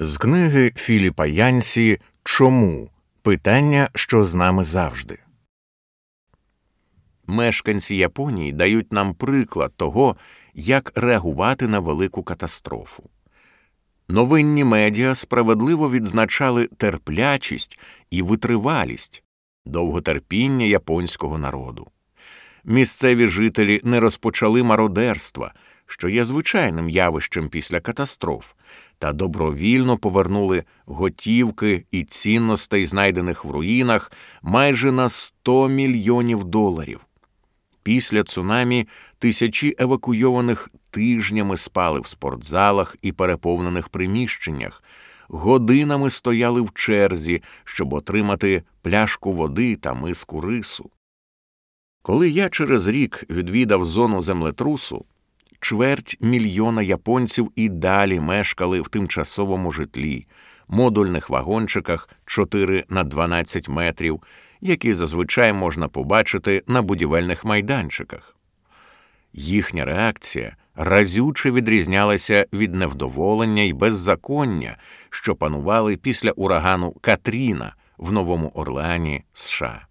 З книги Філіпа Янсі Чому? Питання, що з нами завжди. Мешканці Японії дають нам приклад того, як реагувати на велику катастрофу. Новинні медіа справедливо відзначали терплячість і витривалість, довготерпіння японського народу. Місцеві жителі не розпочали мародерства, що є звичайним явищем після катастроф, та добровільно повернули готівки і цінностей, знайдених в руїнах, майже на 100 мільйонів доларів. Після цунамі тисячі евакуйованих тижнями спали в спортзалах і переповнених приміщеннях, годинами стояли в черзі, щоб отримати пляшку води та миску рису. Коли я через рік відвідав зону землетрусу, чверть мільйона японців і далі мешкали в тимчасовому житлі, модульних вагончиках 4 на 12 метрів, які зазвичай можна побачити на будівельних майданчиках. Їхня реакція разюче відрізнялася від невдоволення і беззаконня, що панували після урагану Катріна в Новому Орлеані, США.